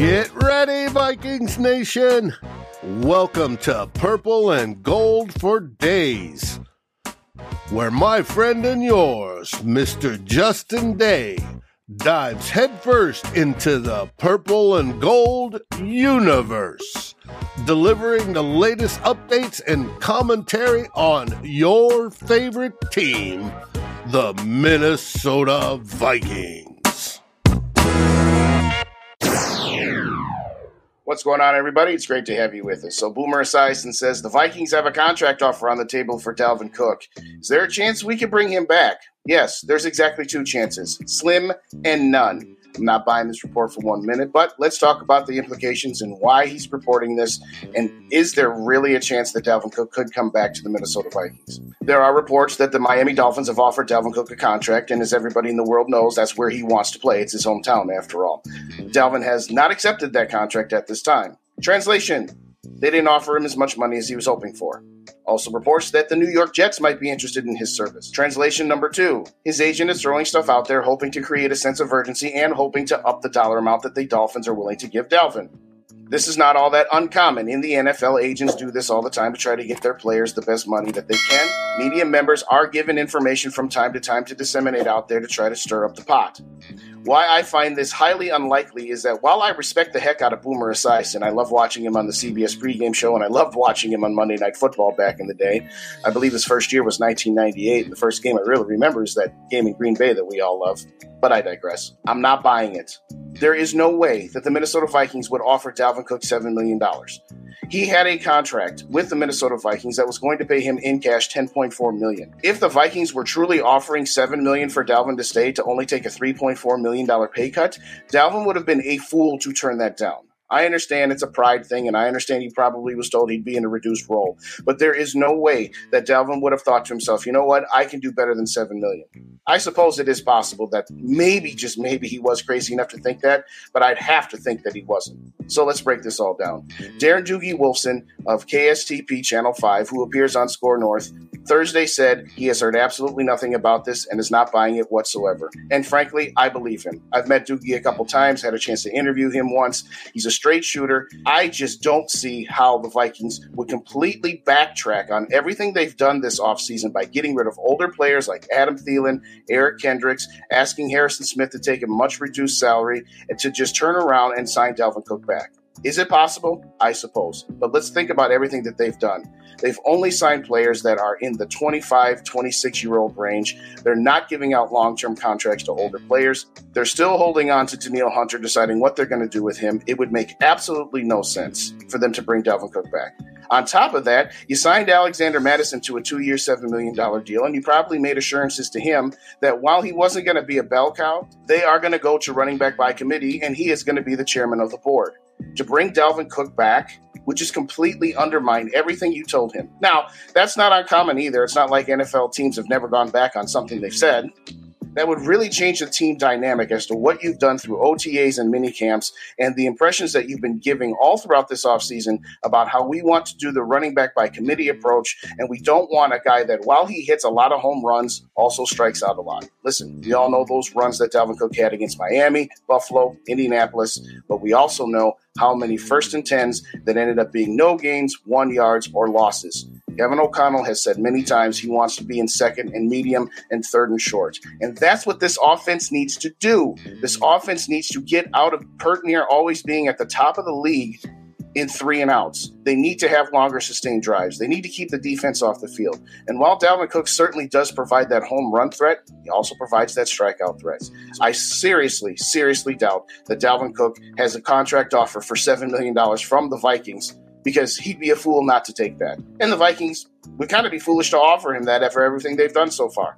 Get ready, Vikings Nation. Welcome to Purple and Gold for Days, where my friend and yours, Mr. Justin Day, dives headfirst into the purple and gold universe, delivering the latest updates and commentary on your favorite team, the Minnesota Vikings. What's going on, everybody? It's great to have you with us. So, Boomer Esiason says the Vikings have a contract offer on the table for Dalvin Cook. Is there a chance we could bring him back? Yes, there's exactly two chances slim and none. I'm not buying this report for one minute, but let's talk about the implications and why he's reporting this. And is there really a chance that Dalvin Cook could come back to the Minnesota Vikings? There are reports that the Miami Dolphins have offered Dalvin Cook a contract, and as everybody in the world knows, that's where he wants to play. It's his hometown, after all. Dalvin has not accepted that contract at this time. Translation They didn't offer him as much money as he was hoping for. Also reports that the New York Jets might be interested in his service. Translation number two His agent is throwing stuff out there, hoping to create a sense of urgency and hoping to up the dollar amount that the Dolphins are willing to give Dalvin. This is not all that uncommon. In the NFL, agents do this all the time to try to get their players the best money that they can. Media members are given information from time to time to disseminate out there to try to stir up the pot. Why I find this highly unlikely is that while I respect the heck out of Boomer Esiason, I love watching him on the CBS pregame show, and I loved watching him on Monday Night Football back in the day. I believe his first year was 1998, and the first game I really remember is that game in Green Bay that we all love. But I digress. I'm not buying it. There is no way that the Minnesota Vikings would offer Dalvin Cook $7 million. He had a contract with the Minnesota Vikings that was going to pay him in cash 10.4 million. If the Vikings were truly offering 7 million for Dalvin to stay to only take a 3.4 million dollar pay cut, Dalvin would have been a fool to turn that down. I understand it's a pride thing, and I understand he probably was told he'd be in a reduced role. But there is no way that Dalvin would have thought to himself, you know what, I can do better than seven million. I suppose it is possible that maybe, just maybe, he was crazy enough to think that, but I'd have to think that he wasn't. So let's break this all down. Darren Doogie Wolfson of KSTP Channel 5, who appears on SKOR North, Thursday said he has heard absolutely nothing about this and is not buying it whatsoever. And frankly, I believe him. I've met Doogie a couple times, had a chance to interview him once. He's a straight shooter. I just don't see how the Vikings would completely backtrack on everything they've done this offseason by getting rid of older players like Adam Thielen, Eric Kendricks, asking Harrison Smith to take a much reduced salary, and to just turn around and sign Dalvin Cook back. Is it possible? I suppose. But let's think about everything that they've done. They've only signed players that are in the 25, 26 year old range. They're not giving out long term contracts to older players. They're still holding on to Danielle Hunter, deciding what they're going to do with him. It would make absolutely no sense for them to bring Dalvin Cook back. On top of that, you signed Alexander Mattison to a two year, $7 million deal, and you probably made assurances to him that while he wasn't going to be a bell cow, they are going to go to running back by committee, and he is going to be the chairman of the board. To bring Dalvin Cook back would just completely undermine everything you told him. Now, that's not uncommon either. It's not like NFL teams have never gone back on something they've said. That would really change the team dynamic as to what you've done through OTAs and mini camps and the impressions that you've been giving all throughout this offseason about how we want to do the running back by committee approach. And we don't want a guy that, while he hits a lot of home runs, also strikes out a lot. Listen, we all know those runs that Dalvin Cook had against Miami, Buffalo, Indianapolis, but we also know how many first and tens that ended up being no gains, one yards, or losses. Kevin O'Connell has said many times he wants to be in second and medium and third and short. And that's what this offense needs to do. This offense needs to get out of pert near always being at the top of the league in three and outs. They need to have longer sustained drives. They need to keep the defense off the field. And while Dalvin Cook certainly does provide that home run threat, he also provides that strikeout threat. I seriously, seriously doubt that Dalvin Cook has a contract offer for $7 million from the Vikings because he'd be a fool not to take that. And the Vikings would kind of be foolish to offer him that after everything they've done so far.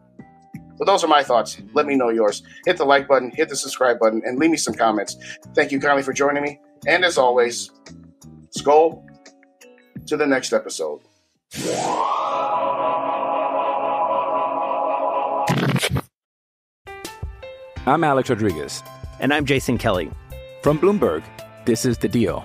But those are my thoughts. Let me know yours. Hit the like button, hit the subscribe button, and leave me some comments. Thank you kindly for joining me. And as always, Skol, to the next episode. I'm Alex Rodriguez. And I'm Jason Kelly. From Bloomberg, this is The Deal.